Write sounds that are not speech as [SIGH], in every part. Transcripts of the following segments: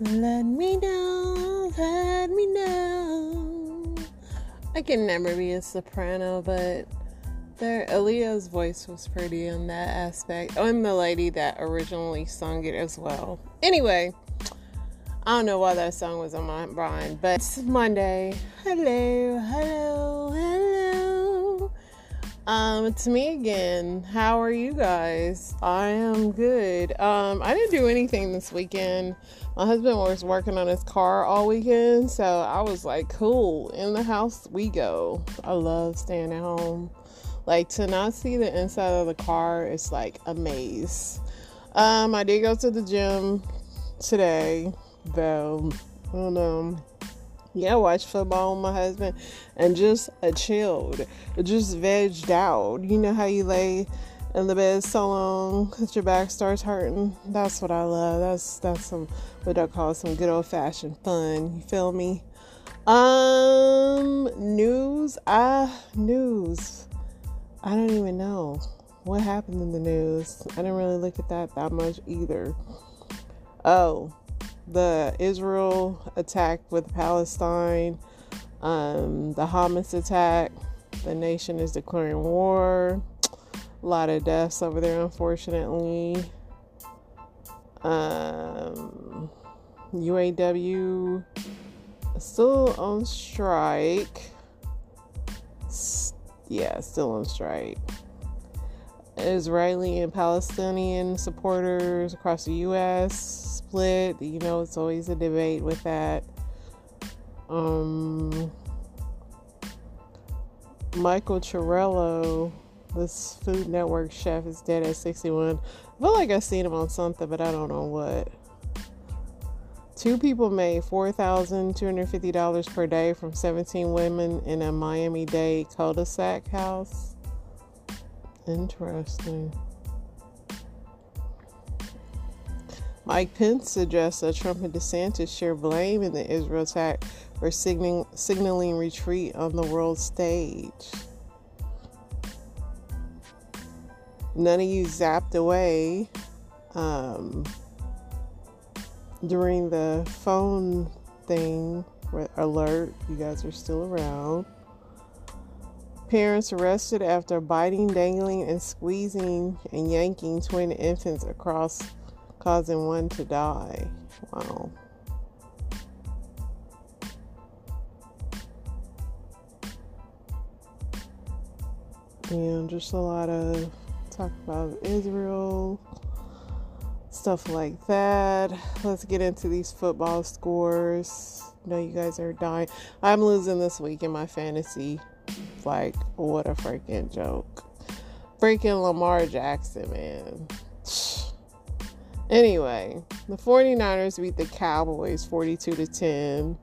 Let me know, let me know. I can never be a soprano, but there Aaliyah's voice was pretty in that aspect. Oh, and the lady that originally sung it as well. Anyway, I don't know why that song was on my mind, but it's Monday. Hello, hello. Um, it's me again. How are you guys? I am good. Um, I didn't do anything this weekend. My husband was working on his car all weekend, so I was like, cool. In the house we go. I love staying at home. Like to not see the inside of the car is like a maze. Um, I did go to the gym today, though. I don't know yeah, watch football with my husband and just uh, chilled, just vegged out. You know how you lay in the bed so long that your back starts hurting? That's what I love. That's that's some what I call some good old fashioned fun. You feel me? Um, news. Ah, news. I don't even know what happened in the news. I didn't really look at that that much either. Oh, the Israel attack with Palestine, um, the Hamas attack. The nation is declaring war. A lot of deaths over there, unfortunately. Um, UAW still on strike. Yeah, still on strike. Israeli and Palestinian supporters across the U.S split. You know, it's always a debate with that. Um, Michael Chiarello, this Food Network chef, is dead at 61. I feel like I've seen him on something, but I don't know what. Two people made $4,250 per day from 17 women in a Miami Dade cul de sac house. Interesting. Mike Pence suggests that Trump and DeSantis share blame in the Israel attack for signaling, signaling retreat on the world stage. None of you zapped away um, during the phone thing alert. You guys are still around. Parents arrested after biting, dangling, and squeezing and yanking twin infants across causing one to die. Wow. And just a lot of talk about Israel, stuff like that. Let's get into these football scores. I know you guys are dying. I'm losing this week in my fantasy. Like, what a freaking joke. Freaking Lamar Jackson, man. Anyway, the 49ers beat the Cowboys 42 to 10.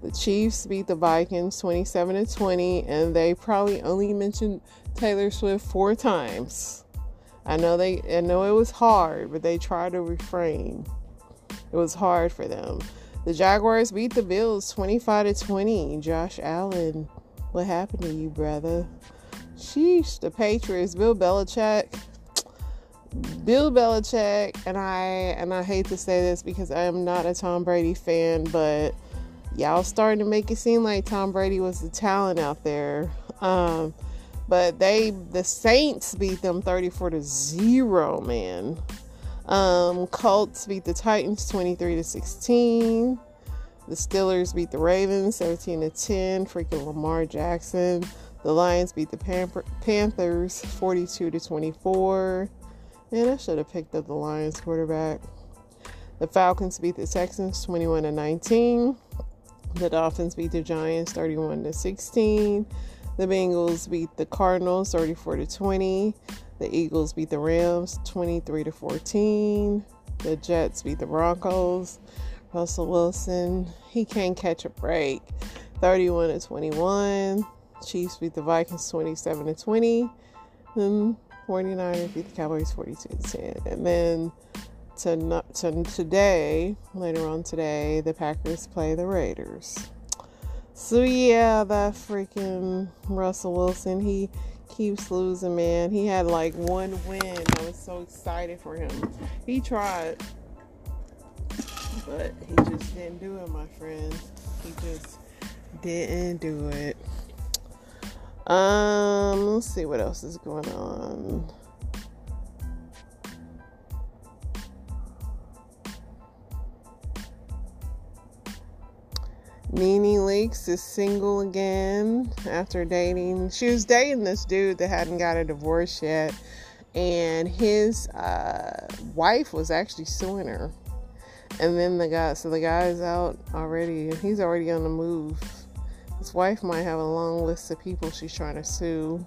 The Chiefs beat the Vikings 27 to 20 and they probably only mentioned Taylor Swift four times. I know they I know it was hard, but they tried to refrain. It was hard for them. The Jaguars beat the Bills 25 to 20. Josh Allen, what happened to you, brother? Sheesh, the Patriots, Bill Belichick Bill Belichick, and I and I hate to say this because I am not a Tom Brady fan, but y'all starting to make it seem like Tom Brady was the talent out there. Um, but they the Saints beat them 34 to 0, man. Um, Colts beat the Titans 23 to 16. The Steelers beat the Ravens 17 to 10. Freaking Lamar Jackson. The Lions beat the Panthers 42 to 24. Man, I should have picked up the Lions quarterback. The Falcons beat the Texans 21 to 19. The Dolphins beat the Giants 31 to 16. The Bengals beat the Cardinals 34 to 20. The Eagles beat the Rams 23 to 14. The Jets beat the Broncos. Russell Wilson, he can't catch a break. 31 to 21. Chiefs beat the Vikings 27 to 20. And 49ers beat the Cowboys 42 to 10. And then to, to today, later on today, the Packers play the Raiders. So yeah, that freaking Russell Wilson, he keeps losing, man. He had like one win. I was so excited for him. He tried. But he just didn't do it, my friend. He just didn't do it. Um, let's see what else is going on. Nene Leakes is single again after dating. She was dating this dude that hadn't got a divorce yet, and his uh, wife was actually suing her. And then the guy, so the guy's out already. He's already on the move. His wife might have a long list of people she's trying to sue.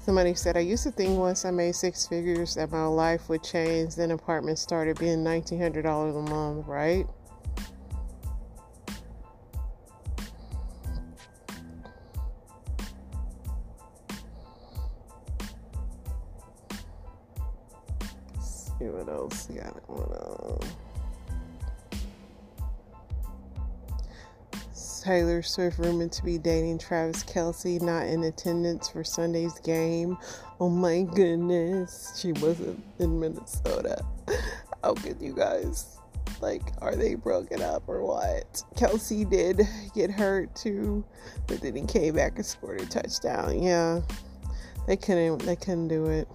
Somebody said, I used to think once I made six figures that my life would change. Then apartments started being $1,900 a month, right? Taylor Swift rumored to be dating Travis Kelce, not in attendance for Sunday's game. Oh my goodness, she wasn't in Minnesota. How could you guys? Like, are they broken up or what? Kelce did get hurt too, but then he came back and scored a touchdown. Yeah, they couldn't. They couldn't do it.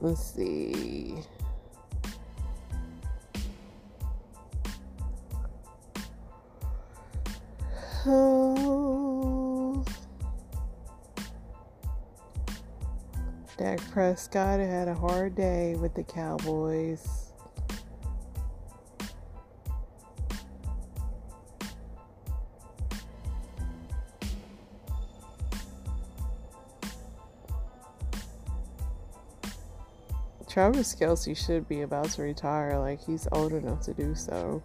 Let's see. Oh. Dak Prescott had a hard day with the Cowboys. Travis Kelce should be about to retire. Like, he's old enough to do so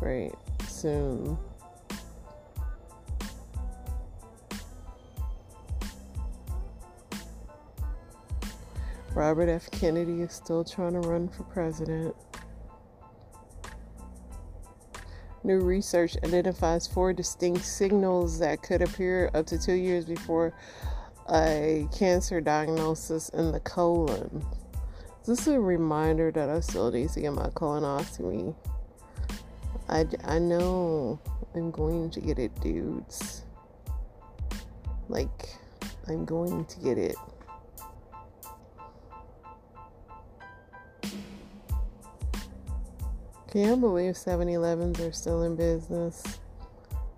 right soon. Robert F. Kennedy is still trying to run for president. New research identifies four distinct signals that could appear up to two years before a cancer diagnosis in the colon. This is a reminder that I still need to get my colonoscopy. I, I know I'm going to get it, dudes. Like, I'm going to get it. Can you believe 7 Elevens are still in business?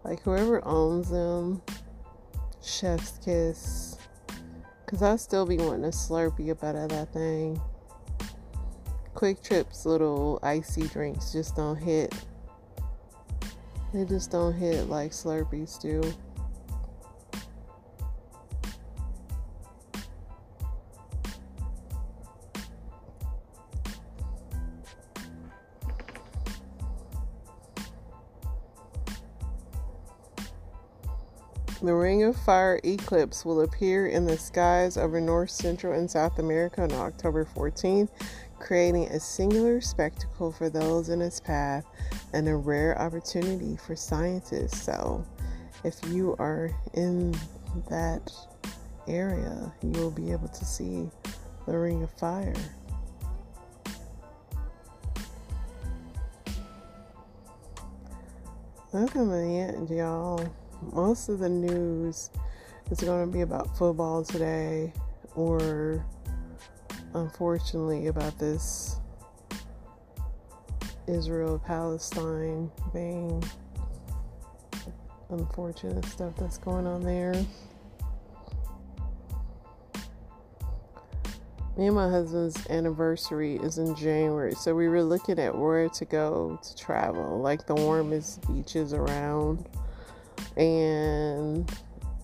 Like, whoever owns them, Chef's Kiss. Because I still be wanting a Slurpee up out of that thing. QuikTrip's little icy drinks just don't hit. They just don't hit like Slurpees do. The Ring of Fire eclipse will appear in the skies over North Central and South America on October 14th, creating a singular spectacle for those in its path and a rare opportunity for scientists. So, if you are in that area, you will be able to see the Ring of Fire. Other than that, y'all most of the news is going to be about football today or unfortunately about this Israel Palestine thing. Unfortunate stuff that's going on there. Me and my husband's anniversary is in January, so we were looking at where to go to travel, like the warmest beaches around and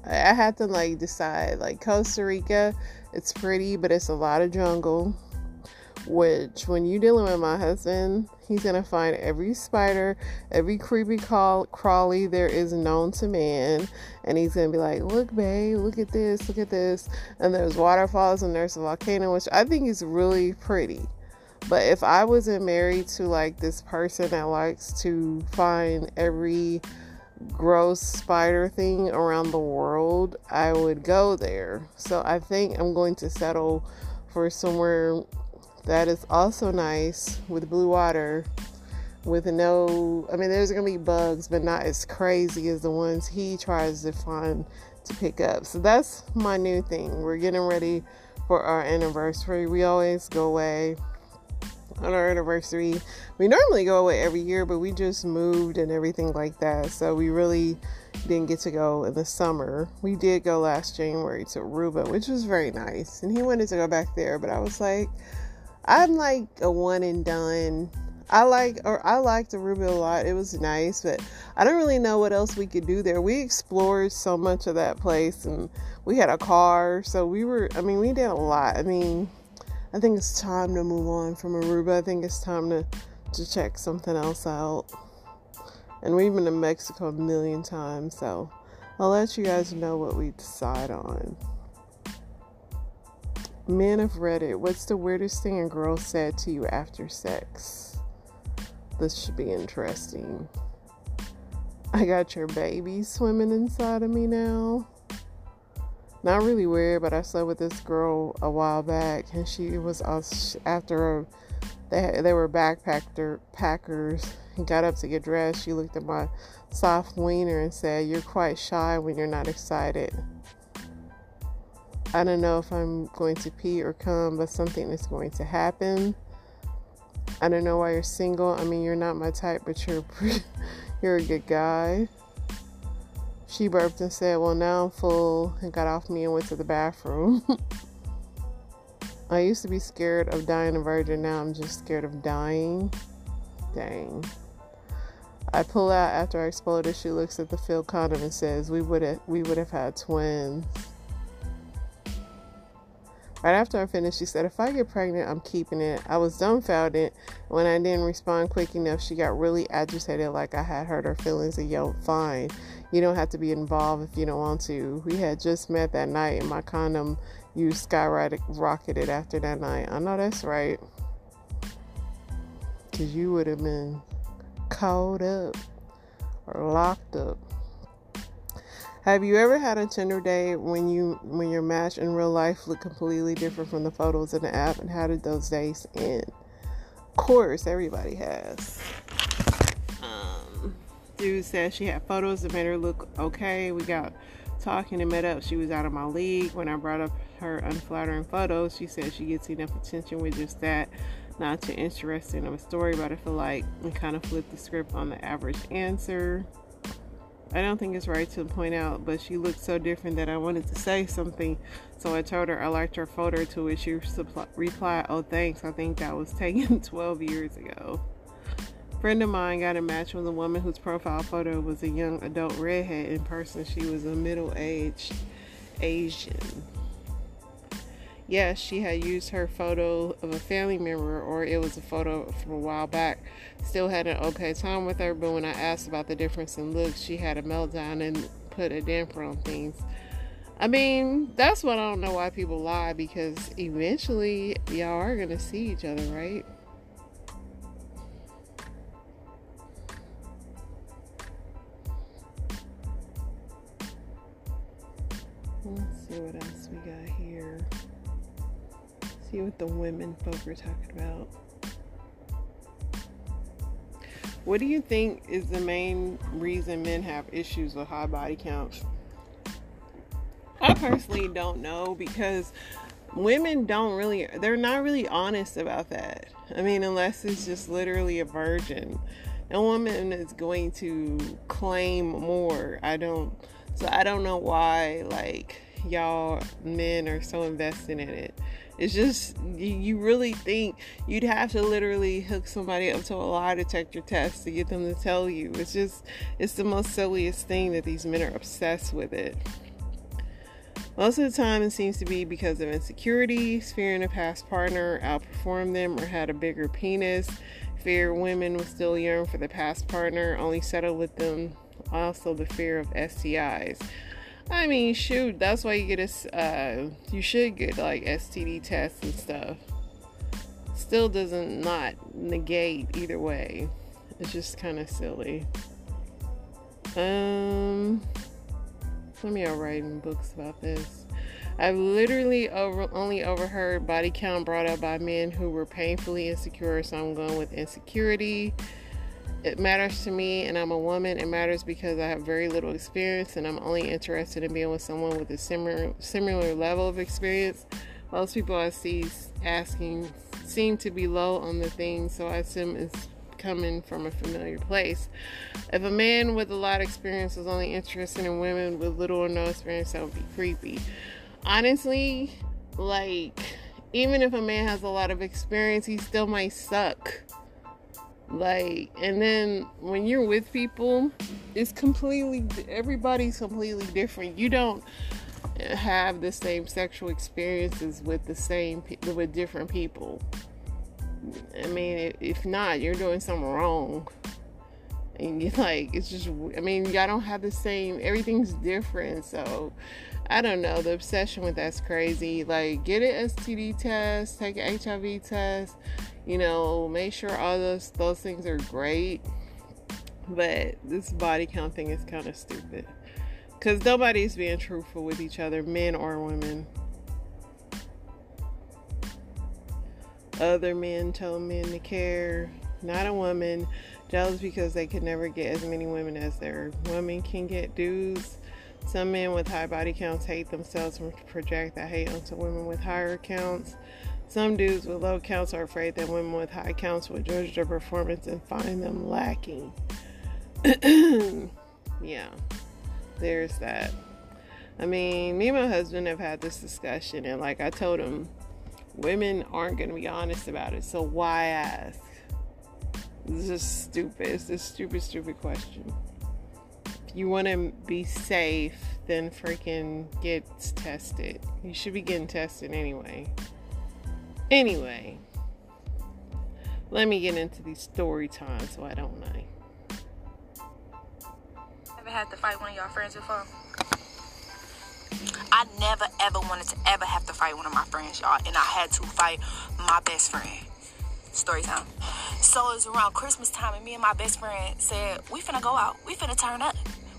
I had to like decide like Costa Rica, it's pretty, but it's a lot of jungle. Which, when you're dealing with my husband, he's gonna find every spider, every creepy crawl- crawly there is known to man, and he's gonna be like, "Look, babe, look at this, look at this." And there's waterfalls and there's a volcano, which I think is really pretty. But if I wasn't married to like this person that likes to find every gross spider thing around the world, I would go there. So I think I'm going to settle for somewhere that is also nice with blue water with no I mean there's gonna be bugs but not as crazy as the ones he tries to find to pick up. So that's my new thing. We're getting ready for our anniversary. We always go away on our anniversary. We normally go away every year, but we just moved and everything like that. So we really didn't get to go in the summer. We did go last January to Aruba, which was very nice. And he wanted to go back there, but I was like, I'm like a one and done. I like or I liked Aruba a lot. It was nice, but I don't really know what else we could do there. We explored so much of that place and we had a car, so we were I mean, we did a lot. I mean, I think it's time to move on from Aruba. I think it's time to to check something else out. And we've been to Mexico a million times, so I'll let you guys know what we decide on. Men of Reddit, what's the weirdest thing a girl said to you after sex? This should be interesting. I got your baby swimming inside of me now. Not really weird, but I slept with this girl a while back, and she was after they they were backpacker packers. Got up to get dressed. She looked at my soft wiener and said, "You're quite shy when you're not excited." I don't know if I'm going to pee or come, but something is going to happen. I don't know why you're single. I mean, you're not my type, but you're [LAUGHS] you're a good guy. She burped and said, "Well, now I'm full," and got off me and went to the bathroom. [LAUGHS] I used to be scared of dying a virgin. Now I'm just scared of dying. Dang. I pull out after I exploded. She looks at the filled condom and says, "We would have we would have had twins." Right after I finished, she said, If I get pregnant, I'm keeping it. I was dumbfounded. When I didn't respond quick enough, she got really agitated, like I had hurt her feelings and yelled, Fine. You don't have to be involved if you don't want to. We had just met that night, and my condom you skyrocketed after that night. I know that's right. Because you would have been caught up or locked up. Have you ever had a Tinder date when you when your match in real life looked completely different from the photos in the app, and how did those days end? Of course, everybody has. Dude said she had photos that made her look okay. We got talking and met up. She was out of my league. When I brought up her unflattering photos, she said she gets enough attention with just that. Not too interesting of a story, but I feel like we kind of flipped the script on the average answer. I don't think it's right to point out, but she looked so different that I wanted to say something. So I told her I liked her photo, to which she replied, Oh, thanks. I think that was [LAUGHS] taken 12 years ago. Friend of mine got a match with a woman whose profile photo was a young adult redhead. In person, she was a middle aged Asian yes, she had used her photo of a family member or it was a photo from a while back. Still had an okay time with her, but when I asked about the difference in looks, she had a meltdown and put a damper on things. I mean, that's what I don't know why people lie because eventually y'all are going to see each other, right? See what else we got here see what the women folk are talking about. What do you think is the main reason men have issues with high body counts? I personally don't know because women don't really, they're not really honest about that. I mean, unless it's just literally a virgin. A woman is going to claim more. I don't, so I don't know why, like, y'all men are so invested in it. It's just you really think you'd have to literally hook somebody up to a lie detector test to get them to tell you. It's just it's the most silliest thing that these men are obsessed with it. Most of the time, it seems to be because of insecurities, fearing a past partner outperformed them or had a bigger penis, fear women would still yearn for the past partner, only settle with them. Also, the fear of STIs. I mean, shoot, that's why you get a, uh, you should get like STD tests and stuff. Still doesn't not negate either way. It's just kind of silly. Um, some y'all writing books about this. I've literally over, only overheard body count brought up by men who were painfully insecure, so I'm going with insecurity. It matters to me, and I'm a woman. It matters because I have very little experience, and I'm only interested in being with someone with a similar similar level of experience. Most people I see asking seem to be low on the thing, so I assume it's coming from a familiar place. If a man with a lot of experience is only interested in women with little or no experience, that would be creepy honestly, like, even if a man has a lot of experience, he still might suck. Like, and then when you're with people, it's completely, everybody's completely different. You don't have the same sexual experiences with the same, with different people. I mean, if not, you're doing something wrong. And you [LAUGHS] like, it's just, I mean, y'all don't have the same, everything's different. So, I don't know. The obsession with that's crazy. Like, get an STD test, take an HIV test. You know, make sure all those those things are great. But this body count thing is kind of stupid. Cause nobody's being truthful with each other, men or women. Other men tell men to care, not a woman. Jealous because they could never get as many women as their women can get dudes some men with high body counts hate themselves and project that hate onto women with higher counts. Some dudes with low counts are afraid that women with high counts will judge their performance and find them lacking. [CLEARS THROAT] yeah, there's that. I mean, me and my husband have had this discussion, and like I told him, women aren't going to be honest about it, so why ask? This is stupid. It's a stupid, stupid question If you want to be safe, then freaking get tested. You should be getting tested anyway. Anyway, let me get into these story times so I don't know. Ever had to fight one of y'all friends before? I never ever wanted to ever have to fight one of my friends, y'all, and I had to fight my best friend. Story time. So it was around Christmas time, and me and my best friend said, We finna go out. We finna turn up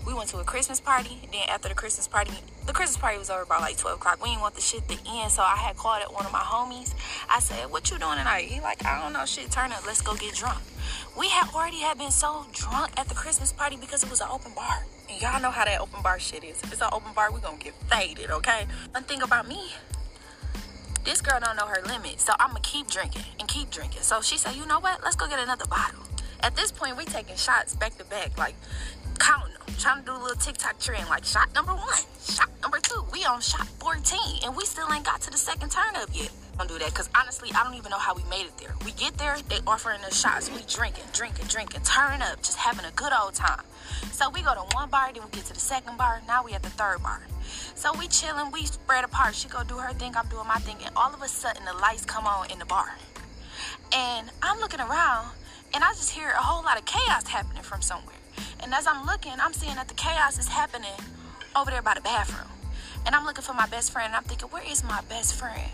we went to a Christmas party. Then after the Christmas party, the Christmas party was over by like 12 o'clock. We didn't want the shit to end, so I had called at one of my homies. I said, "What you doing tonight?" He like, "I don't know, shit. Turn up. Let's go get drunk." We had already had been so drunk at the Christmas party because it was an open bar, and y'all know how that open bar shit is. If it's an open bar, we gonna get faded, okay? One thing about me, this girl don't know her limit, so I'ma keep drinking and keep drinking. So she said, "You know what? Let's go get another bottle." At this point, we taking shots back to back, like counting them, trying to do a little TikTok trend, like shot number one, shot number two. We on shot 14, and we still ain't got to the second turn up yet. Don't do that, because honestly, I don't even know how we made it there. We get there, they offering us shots. We drinking, drinking, drinking, turn up, just having a good old time. So we go to one bar, then we get to the second bar. Now we at the third bar. So we chilling, we spread apart. She go do her thing, I'm doing my thing, and all of a sudden the lights come on in the bar. And I'm looking around, and I just hear a whole lot of chaos happening from somewhere. And as I'm looking, I'm seeing that the chaos is happening over there by the bathroom. And I'm looking for my best friend. And I'm thinking, where is my best friend?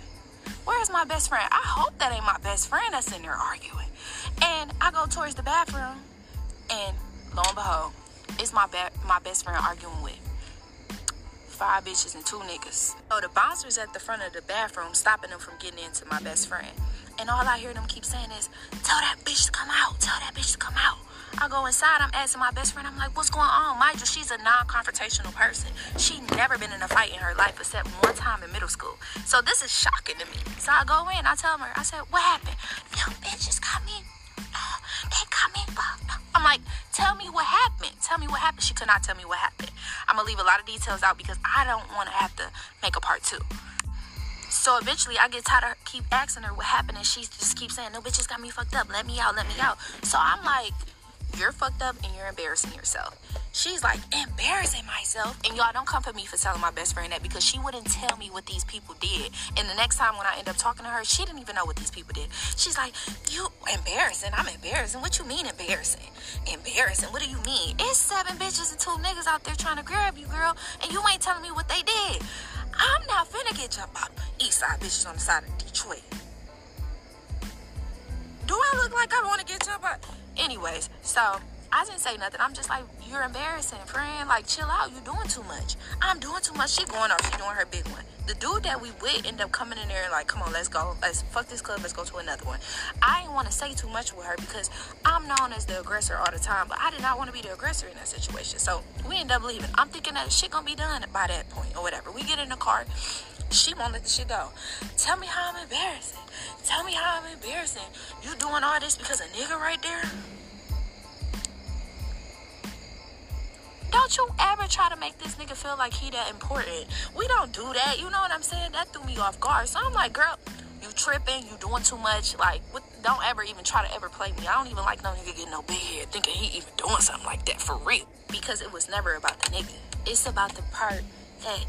Where is my best friend? I hope that ain't my best friend that's in there arguing. And I go towards the bathroom, and lo and behold, it's my ba- my best friend arguing with five bitches and two niggas. So the bouncers at the front of the bathroom stopping them from getting into my best friend. And all I hear them keep saying is, tell that bitch to come out, tell that bitch to come out. I go inside, I'm asking my best friend, I'm like, what's going on? Mind you, she's a non-confrontational person. She never been in a fight in her life except one time in middle school. So this is shocking to me. So I go in, I tell her, I said, what happened? Them bitches coming. Uh, they coming. I'm like, tell me what happened. Tell me what happened. She could not tell me what happened. I'm gonna leave a lot of details out because I don't want to have to make a part two. So eventually, I get tired of keep asking her what happened, and she just keeps saying, "No, bitches got me fucked up. Let me out. Let me out." So I'm like, you're fucked up and you're embarrassing yourself. She's like, embarrassing myself. And y'all don't come for me for telling my best friend that because she wouldn't tell me what these people did. And the next time when I end up talking to her, she didn't even know what these people did. She's like, you embarrassing. I'm embarrassing. What you mean embarrassing? Embarrassing. What do you mean? It's seven bitches and two niggas out there trying to grab you, girl. And you ain't telling me what they did. I'm not finna get jumped out. East side bitches on the side of Detroit. Do I look like I want to get jumped out? Anyways, so I didn't say nothing. I'm just like, you're embarrassing, friend. Like, chill out. You're doing too much. I'm doing too much. She going off. She doing her big one. The dude that we with end up coming in there and like, come on, let's go. Let's fuck this club. Let's go to another one. I didn't want to say too much with her because I'm known as the aggressor all the time, but I did not want to be the aggressor in that situation. So we end up leaving. I'm thinking that shit gonna be done by that point or whatever. We get in the car. She won't let the shit go. Tell me how I'm embarrassing. Tell me how I'm embarrassing. You doing all this because a nigga right there? Don't you ever try to make this nigga feel like he that important. We don't do that. You know what I'm saying? That threw me off guard. So I'm like, girl, you tripping, you doing too much. Like, what, don't ever even try to ever play me. I don't even like no nigga getting no big head thinking he even doing something like that for real. Because it was never about the nigga. It's about the part that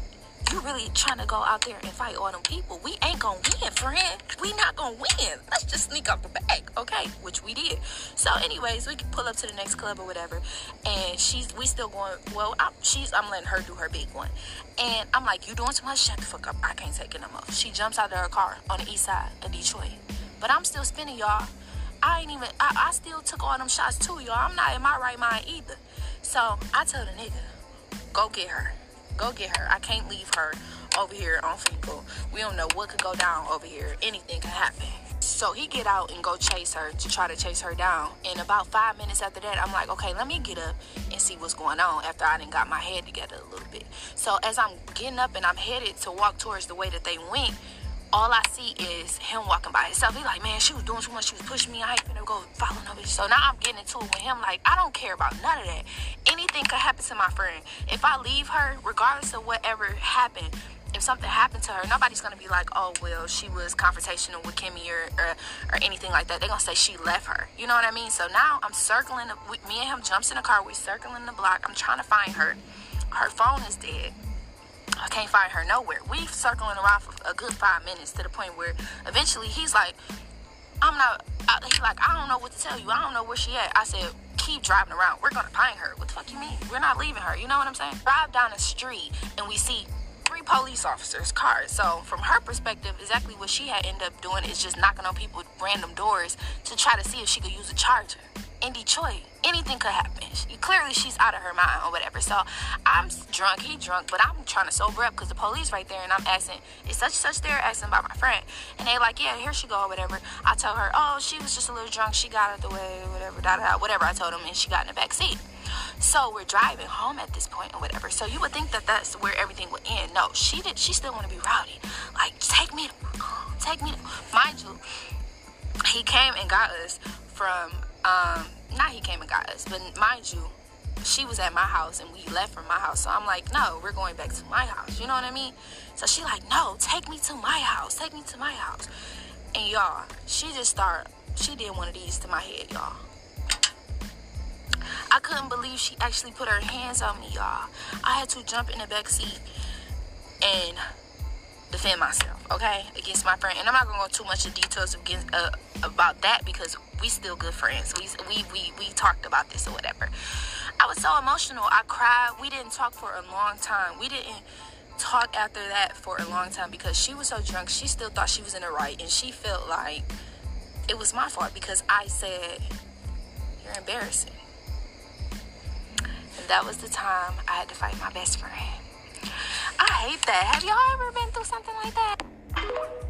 you really trying to go out there and fight all them people. We ain't gonna win, friend. We not gonna win. Let's just sneak up the back, okay? Which we did. So, anyways, we can pull up to the next club or whatever, and she's we still going. Well, I'm, she's I'm letting her do her big one, and I'm like, you doing too much? Shut the fuck up. I can't take it no more. She jumps out of her car on the east side of Detroit, but I'm still spinning, y'all. I ain't even. I, I still took all them shots too, y'all. I'm not in my right mind either. So I tell the nigga, go get her. Go get her. I can't leave her over here on fecal. We don't know what could go down over here. Anything could happen. So he get out and go chase her to try to chase her down. And about five minutes after that, I'm like, okay, let me get up and see what's going on after I didn't got my head together a little bit. So as I'm getting up and I'm headed to walk towards the way that they went, all I see is him walking by himself. He like, man, she was doing too much. She was pushing me. I ain't finna go follow no bitch. So now I'm getting into it with him. Like, I don't care about none of that. Anything could happen to my friend. If I leave her, regardless of whatever happened, if something happened to her, nobody's gonna be like, oh well, she was confrontational with Kimmy or, or or, anything like that. They're gonna say she left her. You know what I mean? So now I'm circling. Me and him jumps in the car. We circling the block. I'm trying to find her. Her phone is dead. I can't find her nowhere. We've circling around for a good five minutes to the point where eventually he's like, I'm not, I, he's like, I don't know what to tell you. I don't know where she at. I said, keep driving around. We're going to find her. What the fuck you mean? We're not leaving her. You know what I'm saying? Drive down the street and we see three police officers' cars. So from her perspective, exactly what she had ended up doing is just knocking on people random doors to try to see if she could use a charger in Detroit. Anything could happen. She, clearly, she's out of her mind or whatever. So I'm drunk, he drunk, but I'm trying to sober up because the police right there, and I'm asking, is such such there? Asking about my friend, and they like, yeah, here she go or whatever. I tell her, oh, she was just a little drunk. She got out the way, whatever, da da, whatever. I told him, and she got in the back seat. So we're driving home at this point or whatever. So you would think that that's where everything would end. No, she did. She still want to be rowdy. Like, take me, to, take me. To, mind you, he came and got us from um, not he came and got us, but mind you, she was at my house and we left from my house. So I'm like, no, we're going back to my house. You know what I mean? So she like, no, take me to my house. Take me to my house. And y'all, she just started, she did one of these to my head, y'all. I couldn't believe she actually put her hands on me, y'all. I had to jump in the back seat and defend myself, okay, against my friend. And I'm not gonna go too much in details against, uh, about that because we still good friends. We, we we we talked about this or whatever. I was so emotional. I cried. We didn't talk for a long time. We didn't talk after that for a long time because she was so drunk. She still thought she was in the right, and she felt like it was my fault because I said, "You're embarrassing." And that was the time I had to fight my best friend. I hate that. Have y'all ever been through something like that?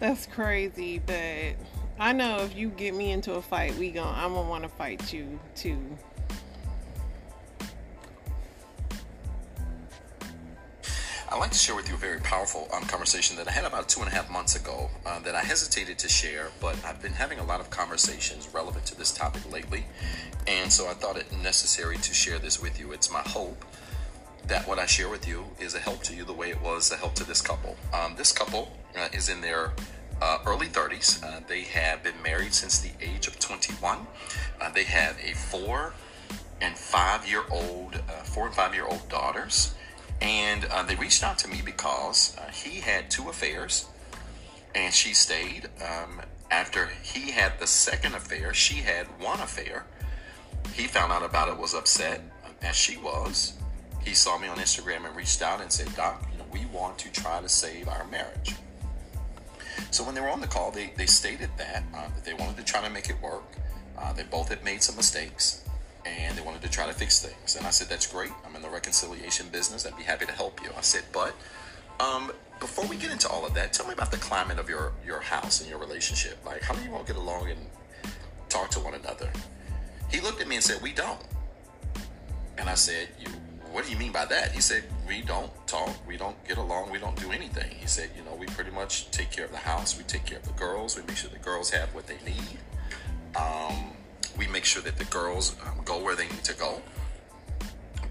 That's crazy, but I know if you get me into a fight, we gon' I'm gonna want to fight you too. I'd like to share with you a very powerful um, conversation that I had about two and a half months ago uh, that I hesitated to share, but I've been having a lot of conversations relevant to this topic lately. And so I thought it necessary to share this with you. It's my hope that what I share with you is a help to you the way it was a help to this couple. Um, this couple uh, is in their uh, early 30s. Uh, they have been married since the age of 21. Uh, they have a four and five year old, uh, four and five year old daughters. And uh, they reached out to me because he had two affairs and she stayed. Um, after he had the second affair, she had one affair. He found out about it, was upset, as she was. He saw me on Instagram and reached out and said, Doc, you know, we want to try to save our marriage. So when they were on the call, they, they stated that, uh, that they wanted to try to make it work. Uh, they both had made some mistakes and they wanted to try to fix things. And I said, That's great. I'm in the reconciliation business. I'd be happy to help you. I said, But um, before we get into all of that, tell me about the climate of your, your house and your relationship. Like, how do you all get along and talk to one another? He looked at me and said, We don't. And I said, You what do you mean by that? He said, We don't talk, we don't get along, we don't do anything. He said, You know, we pretty much take care of the house, we take care of the girls, we make sure the girls have what they need. Um, we make sure that the girls um, go where they need to go,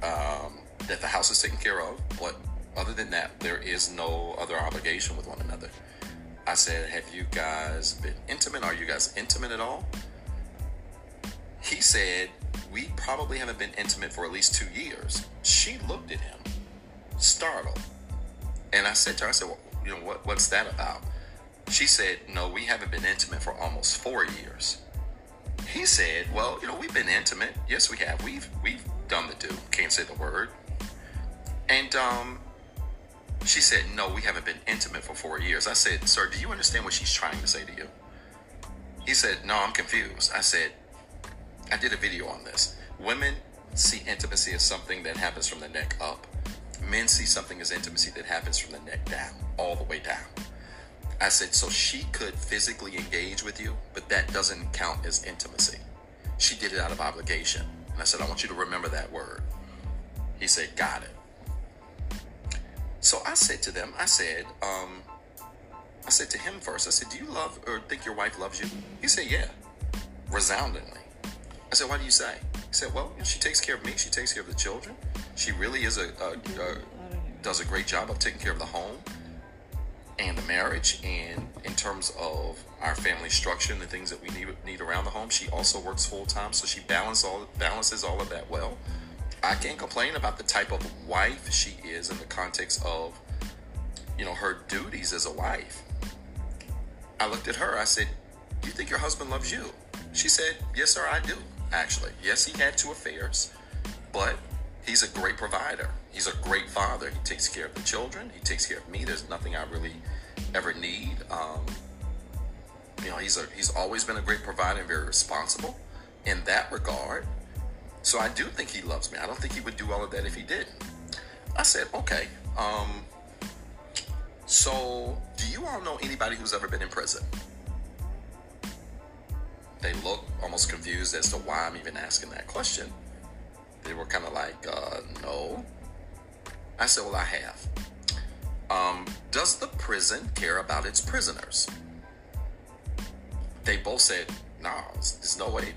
um, that the house is taken care of. But other than that, there is no other obligation with one another. I said, Have you guys been intimate? Are you guys intimate at all? He said, We probably haven't been intimate for at least two years. She looked at him, startled. And I said to her, I said, well, You know, what, what's that about? She said, No, we haven't been intimate for almost four years. He said, Well, you know, we've been intimate. Yes, we have. We've we've done the do. Can't say the word. And um she said, No, we haven't been intimate for four years. I said, Sir, do you understand what she's trying to say to you? He said, No, I'm confused. I said, I did a video on this. Women see intimacy as something that happens from the neck up. Men see something as intimacy that happens from the neck down, all the way down. I said, so she could physically engage with you, but that doesn't count as intimacy. She did it out of obligation. And I said, I want you to remember that word. He said, got it. So I said to them, I said, um, I said to him first, I said, do you love or think your wife loves you? He said, yeah, resoundingly. I said, why do you say? He said, well, she takes care of me. She takes care of the children. She really is a, a, a does a great job of taking care of the home and the marriage. And in terms of our family structure and the things that we need need around the home, she also works full time, so she balance all balances all of that well. I can't complain about the type of wife she is in the context of, you know, her duties as a wife. I looked at her. I said, "You think your husband loves you?" She said, "Yes, sir, I do." Actually, yes, he had two affairs, but he's a great provider. He's a great father. He takes care of the children. He takes care of me. There's nothing I really ever need. Um, you know, he's a he's always been a great provider and very responsible in that regard. So I do think he loves me. I don't think he would do all of that if he didn't. I said, okay. Um, so, do you all know anybody who's ever been in prison? They look almost confused as to why I'm even asking that question. They were kind of like, uh, no. I said, well, I have. Um, does the prison care about its prisoners? They both said, no, there's no way.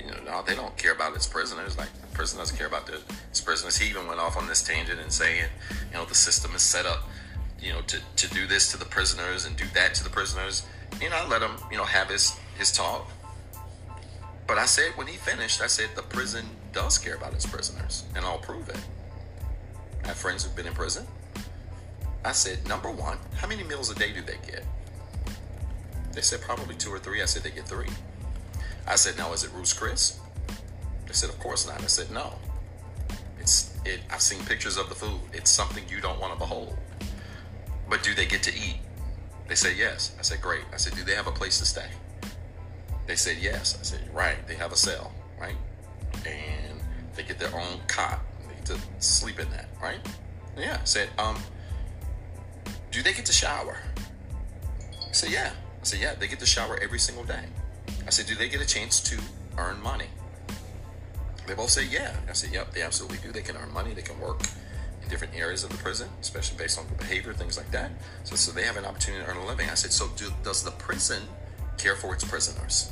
You know, no, they don't care about its prisoners. Like, the prison doesn't care about the, its prisoners. He even went off on this tangent and saying, you know, the system is set up, you know, to, to do this to the prisoners and do that to the prisoners. You know, I let him, you know, have his, his talk. But I said, when he finished, I said, the prison does care about its prisoners, and I'll prove it. I have friends who've been in prison. I said, number one, how many meals a day do they get? They said probably two or three. I said they get three. I said, now is it Ruth's Chris? They said, of course not. I said, no. It's it. I've seen pictures of the food. It's something you don't want to behold. But do they get to eat? They said yes. I said, great. I said, do they have a place to stay? They said yes. I said, right. They have a cell, right? And they get their own cot They get to sleep in that, right? Yeah. I said, um, do they get to shower? I said, yeah. I said, yeah, they get to shower every single day. I said, do they get a chance to earn money? They both said, yeah. I said, yep, they absolutely do. They can earn money. They can work in different areas of the prison, especially based on behavior, things like that. So, so they have an opportunity to earn a living. I said, so do, does the prison care for its prisoners?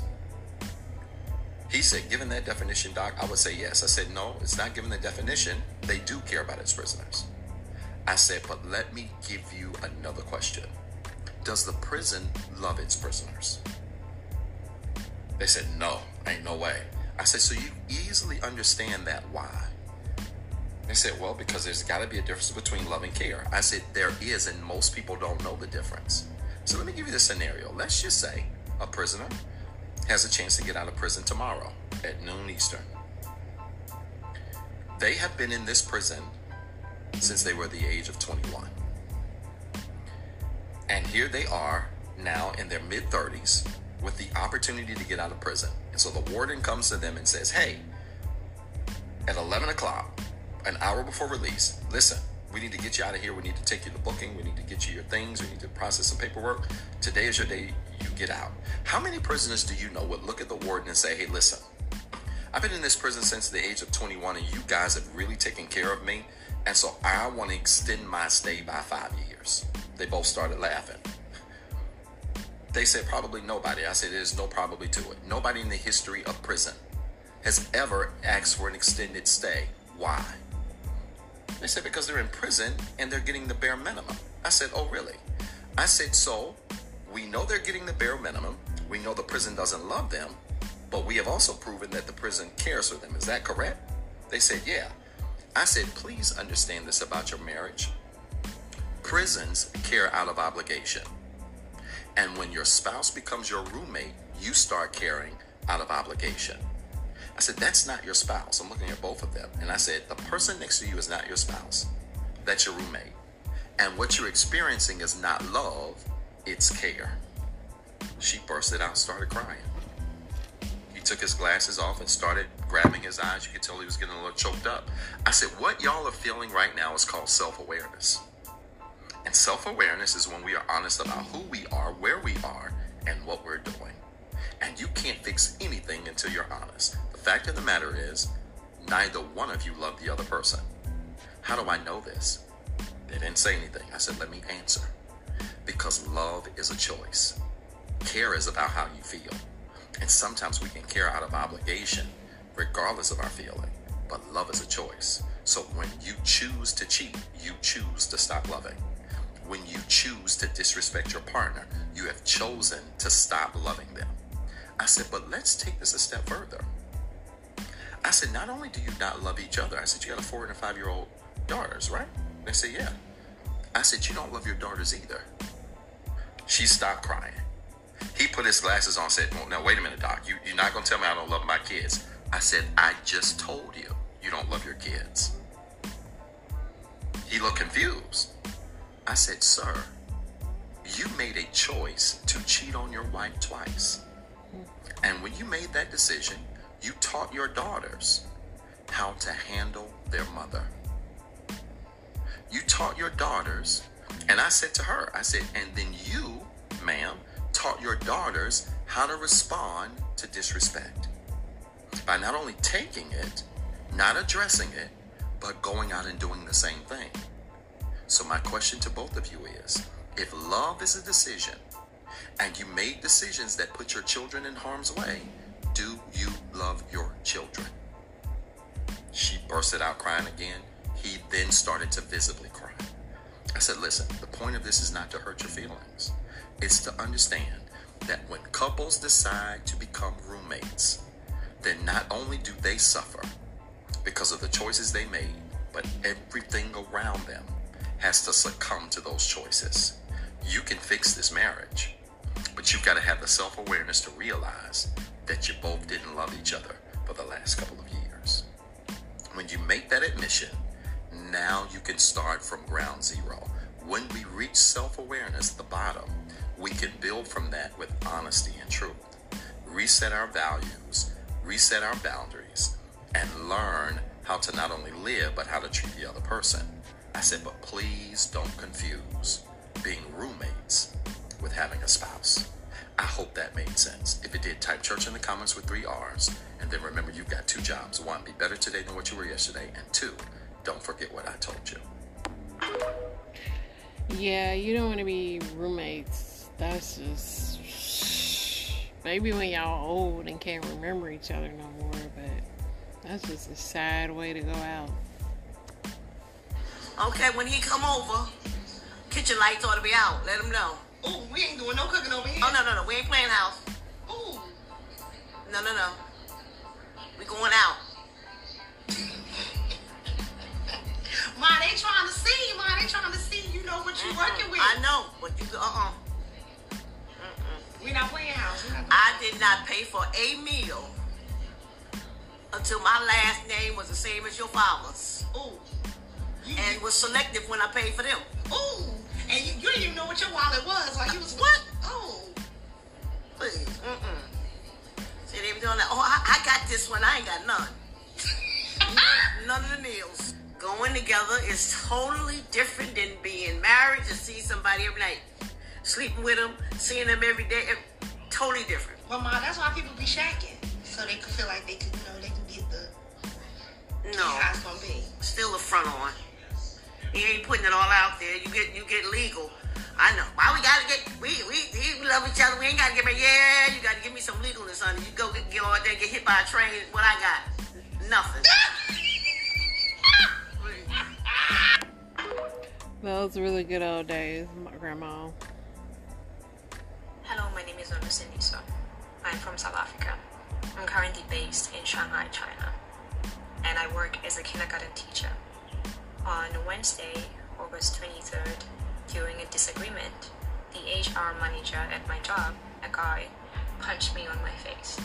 He said, given that definition, Doc, I would say yes. I said, no, it's not given the definition. They do care about its prisoners. I said, but let me give you another question. Does the prison love its prisoners? They said, no, ain't no way. I said, so you easily understand that. Why? They said, well, because there's got to be a difference between love and care. I said, there is, and most people don't know the difference. So let me give you the scenario. Let's just say a prisoner has a chance to get out of prison tomorrow at noon Eastern. They have been in this prison since they were the age of 21. And here they are now in their mid 30s with the opportunity to get out of prison. And so the warden comes to them and says, Hey, at 11 o'clock, an hour before release, listen, we need to get you out of here. We need to take you to booking. We need to get you your things. We need to process some paperwork. Today is your day. You get out. How many prisoners do you know would look at the warden and say, Hey, listen, I've been in this prison since the age of 21, and you guys have really taken care of me. And so I want to extend my stay by five years. They both started laughing. They said, probably nobody. I said, there's no probably to it. Nobody in the history of prison has ever asked for an extended stay. Why? They said, because they're in prison and they're getting the bare minimum. I said, oh, really? I said, so we know they're getting the bare minimum. We know the prison doesn't love them, but we have also proven that the prison cares for them. Is that correct? They said, yeah. I said, please understand this about your marriage. Prisons care out of obligation. And when your spouse becomes your roommate, you start caring out of obligation. I said, That's not your spouse. I'm looking at both of them. And I said, The person next to you is not your spouse. That's your roommate. And what you're experiencing is not love, it's care. She bursted out and started crying. He took his glasses off and started grabbing his eyes. You could tell he was getting a little choked up. I said, What y'all are feeling right now is called self awareness. And self awareness is when we are honest about who we are, where we are, and what we're doing. And you can't fix anything until you're honest. Fact of the matter is, neither one of you love the other person. How do I know this? They didn't say anything. I said, let me answer. Because love is a choice. Care is about how you feel. And sometimes we can care out of obligation, regardless of our feeling. But love is a choice. So when you choose to cheat, you choose to stop loving. When you choose to disrespect your partner, you have chosen to stop loving them. I said, but let's take this a step further. I said, not only do you not love each other, I said, you got a four and a five year old daughters, right? They said, yeah. I said, you don't love your daughters either. She stopped crying. He put his glasses on said, well, now, wait a minute, Doc. You, you're not going to tell me I don't love my kids. I said, I just told you you don't love your kids. He looked confused. I said, sir, you made a choice to cheat on your wife twice. And when you made that decision, you taught your daughters how to handle their mother. You taught your daughters, and I said to her, I said, and then you, ma'am, taught your daughters how to respond to disrespect by not only taking it, not addressing it, but going out and doing the same thing. So, my question to both of you is if love is a decision, and you made decisions that put your children in harm's way, do you love your children? She bursted out crying again. He then started to visibly cry. I said, Listen, the point of this is not to hurt your feelings, it's to understand that when couples decide to become roommates, then not only do they suffer because of the choices they made, but everything around them has to succumb to those choices. You can fix this marriage, but you've got to have the self awareness to realize that you both didn't love each other for the last couple of years. When you make that admission, now you can start from ground zero. When we reach self awareness, the bottom, we can build from that with honesty and truth. Reset our values, reset our boundaries, and learn how to not only live, but how to treat the other person. I said, but please don't confuse being roommates with having a spouse. I hope that made sense. If it did, type church in the comments with three R's. And then remember, you've got two jobs. One, be better today than what you were yesterday. And two, don't forget what I told you. Yeah, you don't want to be roommates. That's just. Maybe when y'all old and can't remember each other no more, but that's just a sad way to go out. Okay, when he come over, kitchen lights ought to be out. Let him know. Ooh, we ain't doing no cooking over here. Oh no no no, we ain't playing house. Ooh. No no no. We going out. Ma, they trying to see. Ma, they trying to see. You know what you working with. I know, but you uh uh We not playing house. Not I did not pay for a meal until my last name was the same as your father's, Ooh. You, and was selective when I paid for them. ooh. You, didn't even know what your wallet was. Like you was What? Oh. Please. Mm-mm. See, they be doing that. Oh, I, I got this one. I ain't got none. [LAUGHS] none of the meals. Going together is totally different than being married to see somebody every night. Sleeping with them, seeing them every day. Totally different. Well, ma, that's why people be shacking. So they can feel like they can, you know, they can get the No. how it's gonna be. Still the front on. He ain't putting it all out there. You get you get legal. I know. Why we gotta get we we, we love each other. We ain't gotta get married. Yeah, you gotta give me some legalness, honey. You go get, get all there, get hit by a train. What I got? Nothing. Those are really good old days, my grandma. Hello, my name is Olusindiso. I'm from South Africa. I'm currently based in Shanghai, China, and I work as a kindergarten teacher. On Wednesday, August 23rd, during a disagreement, the HR manager at my job, a guy, punched me on my face.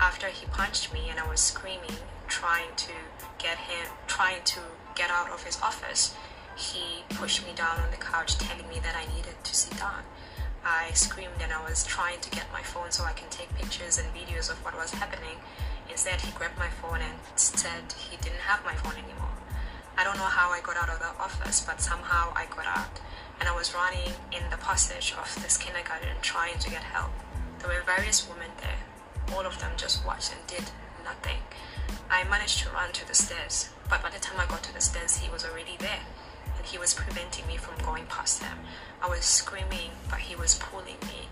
After he punched me and I was screaming, trying to get him, trying to get out of his office, he pushed me down on the couch, telling me that I needed to sit down. I screamed and I was trying to get my phone so I can take pictures and videos of what was happening. Instead, he grabbed my phone and said he didn't have my phone anymore. I don't know how I got out of the office, but somehow I got out. And I was running in the passage of this kindergarten trying to get help. There were various women there. All of them just watched and did nothing. I managed to run to the stairs, but by the time I got to the stairs, he was already there. And he was preventing me from going past him. I was screaming, but he was pulling me,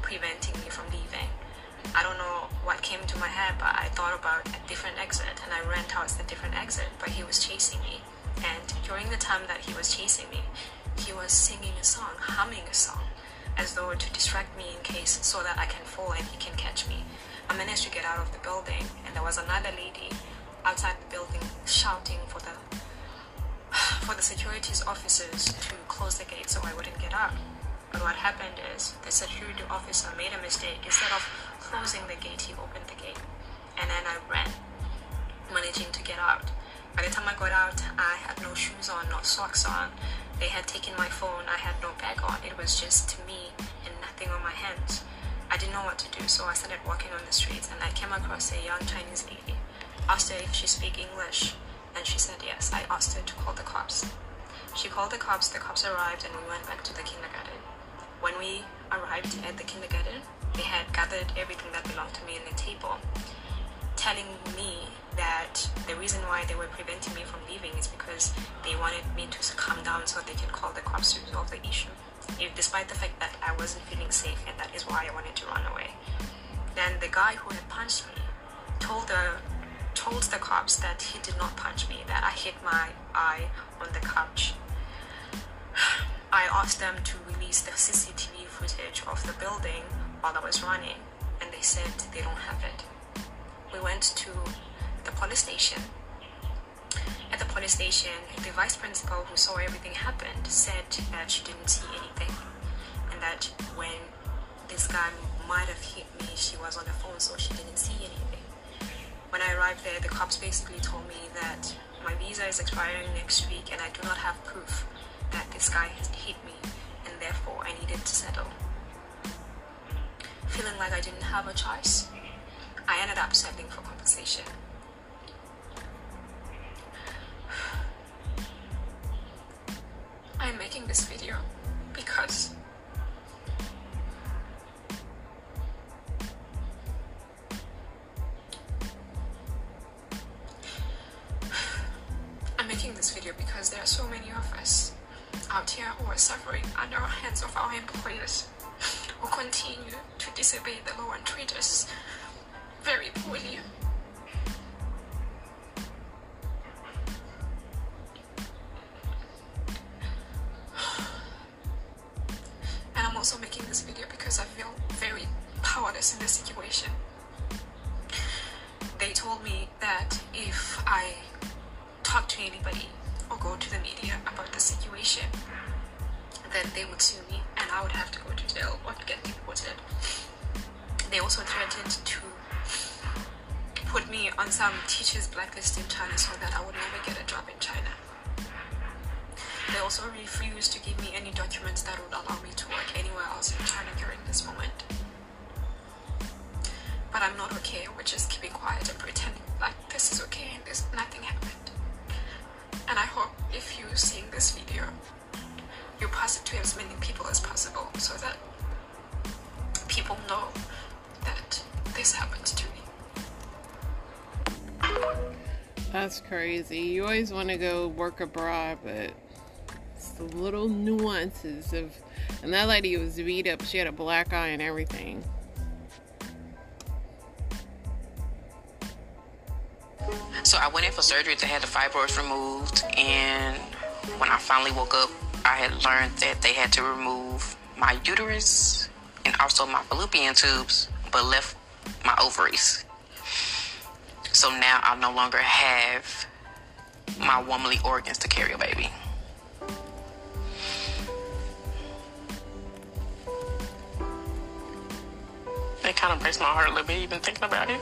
preventing me from leaving. I don't know what came to my head, but I thought about a different exit and I ran towards the different exit, but he was chasing me. And during the time that he was chasing me, he was singing a song, humming a song, as though to distract me in case so that I can fall and he can catch me. I managed to get out of the building, and there was another lady outside the building shouting for the [SIGHS] for the securities officers to close the gate so I wouldn't get out. But what happened is the security officer made a mistake. Instead of closing the gate, he opened the gate. And then I ran, managing to get out. By the time I got out, I had no shoes on, no socks on. They had taken my phone, I had no bag on. It was just me and nothing on my hands. I didn't know what to do, so I started walking on the streets and I came across a young Chinese lady. Asked her if she speak English, and she said yes. I asked her to call the cops. She called the cops, the cops arrived, and we went back to the kindergarten. When we arrived at the kindergarten, they had gathered everything that belonged to me in the table, telling me that the reason why they were preventing me from leaving is because they wanted me to calm down so they can call the cops to resolve the issue. If, despite the fact that I wasn't feeling safe, and that is why I wanted to run away. Then the guy who had punched me told the told the cops that he did not punch me, that I hit my eye on the couch. [SIGHS] I asked them to release the CCTV footage of the building while I was running, and they said they don't have it. We went to the police station. At the police station, the vice principal who saw everything happen said that she didn't see anything, and that when this guy might have hit me, she was on the phone, so she didn't see anything. When I arrived there, the cops basically told me that my visa is expiring next week and I do not have proof that this guy hit me and therefore I needed to settle. Feeling like I didn't have a choice, I ended up settling for compensation. [SIGHS] I'm making this video because [SIGHS] I'm making this video because there are so many of us out here who are suffering under the hands of our employers who continue to disobey the law and treat us very poorly. Crazy. You always want to go work abroad, but it's the little nuances of. And that lady was beat up. She had a black eye and everything. So I went in for surgery to have the fibroids removed, and when I finally woke up, I had learned that they had to remove my uterus and also my fallopian tubes, but left my ovaries. So now I no longer have my womanly organs to carry a baby. It kind of breaks my heart a little bit, even thinking about it.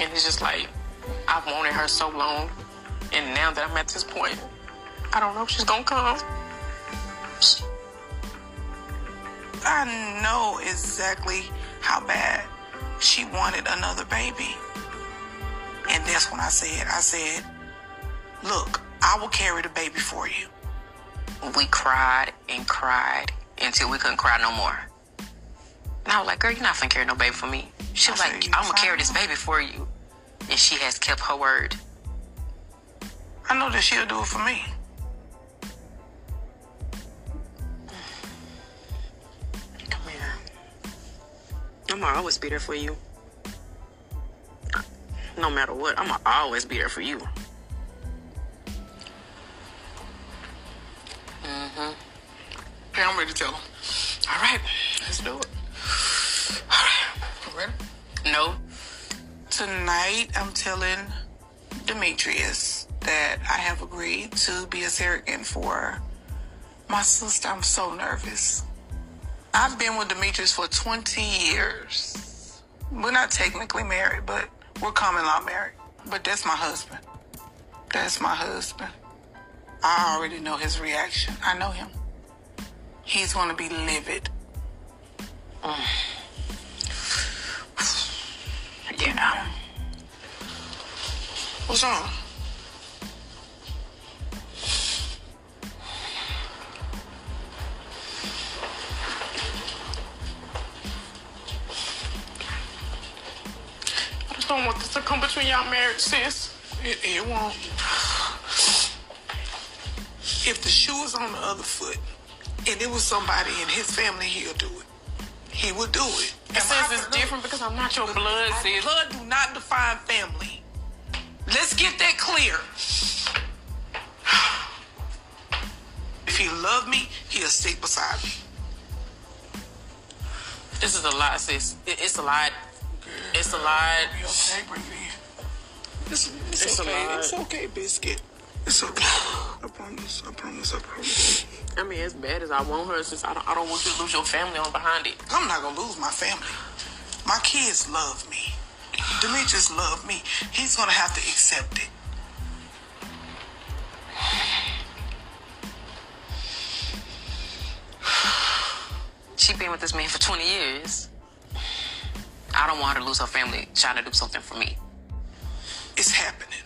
And it's just like, I've wanted her so long. And now that I'm at this point, I don't know if she's gonna come. I know exactly how bad she wanted another baby. And that's when I said, I said, look, I will carry the baby for you. We cried and cried until we couldn't cry no more. And I was like, girl, you're not finna carry no baby for me. She was like, I'm gonna carry this baby for you. And she has kept her word. I know that she'll do it for me. Come here. I'm gonna always be there for you. No matter what, I'm gonna always be there for you. Mhm. Okay, I'm ready to tell him. All right, let's do it. All right, ready? No. Tonight, I'm telling Demetrius that I have agreed to be a surrogate for my sister. I'm so nervous. I've been with Demetrius for 20 years. We're not technically married, but we're common law married. But that's my husband. That's my husband. I already know his reaction. I know him. He's going to be livid. Mm. [SIGHS] Yeah. What's wrong? I don't want this to come between y'all marriage, sis. It, it won't. If the shoe was on the other foot and it was somebody in his family, he'll do it. He would do it. It says it's different because I'm not your blood, sis. Blood do not define family. Let's get that clear. [SIGHS] If he loved me, he'll stick beside me. This is a lot, sis. It, it's a lot. It's a lot. You okay, baby? It's, it's, It's a okay. It's okay, biscuit. It's okay. I promise. I promise. I promise. I mean, as bad as I want her, since I don't, I don't want you to lose your family on behind it. I'm not gonna lose my family. My kids love me. Demetrius love me. He's gonna have to accept it. She been with this man for 20 years. I don't want her to lose her family trying to do something for me. It's happening.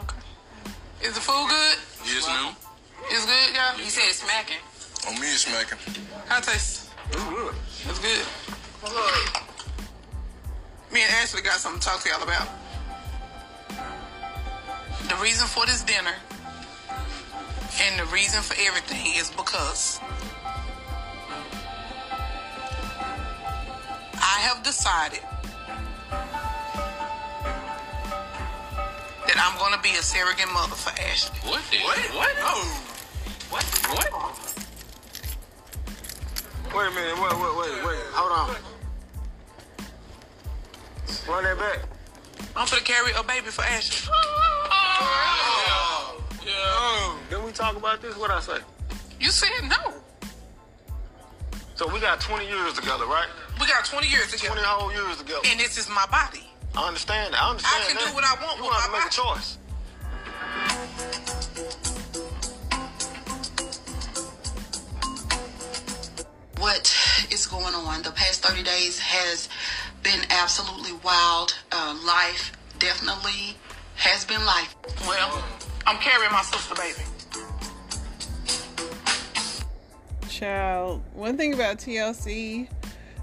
Okay. Is the food good? Yes, ma'am. It's good, y'all. He said it's smacking. On me, it's smacking. How it taste? It's good. It's good. Me and Ashley got something to talk to y'all about. The reason for this dinner and the reason for everything is because I have decided that I'm going to be a surrogate mother for Ashley. What? The? What? What? No. Oh. What? What? Wait a minute, wait, wait, wait, wait. Hold on. Run that back. I'm going to carry a baby for Ashley. Oh. Yeah. Oh. Then we talk about this? What I say? You said no. So we got 20 years together, right? We got 20 years 20 whole years together. And this is my body. I understand that. I understand I can that. do what I want You with have to my make a choice. what is going on. The past 30 days has been absolutely wild. Uh, life definitely has been life. Well, I'm carrying my sister, baby. Child, one thing about TLC,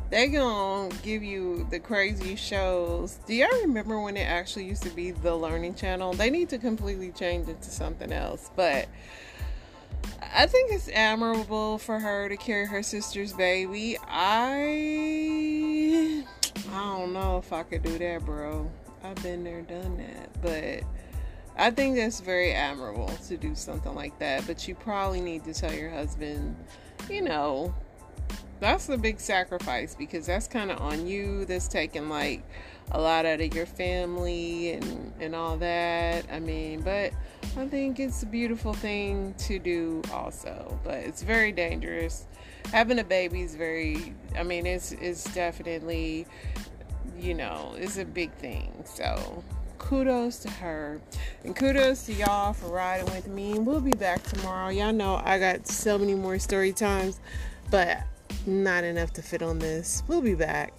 they gonna give you the crazy shows. Do y'all remember when it actually used to be the Learning Channel? They need to completely change it to something else, but I think it's admirable for her to carry her sister's baby. I I don't know if I could do that, bro. I've been there, done that, but I think that's very admirable to do something like that. But you probably need to tell your husband, you know, that's a big sacrifice because that's kind of on you. That's taking like a lot out of your family and and all that. I mean, but I think it's a beautiful thing to do also, but it's very dangerous. Having a baby is very I mean, it's it's definitely you know, it's a big thing. So, kudos to her. And kudos to y'all for riding with me. We'll be back tomorrow. Y'all know I got so many more story times, but not enough to fit on this. We'll be back.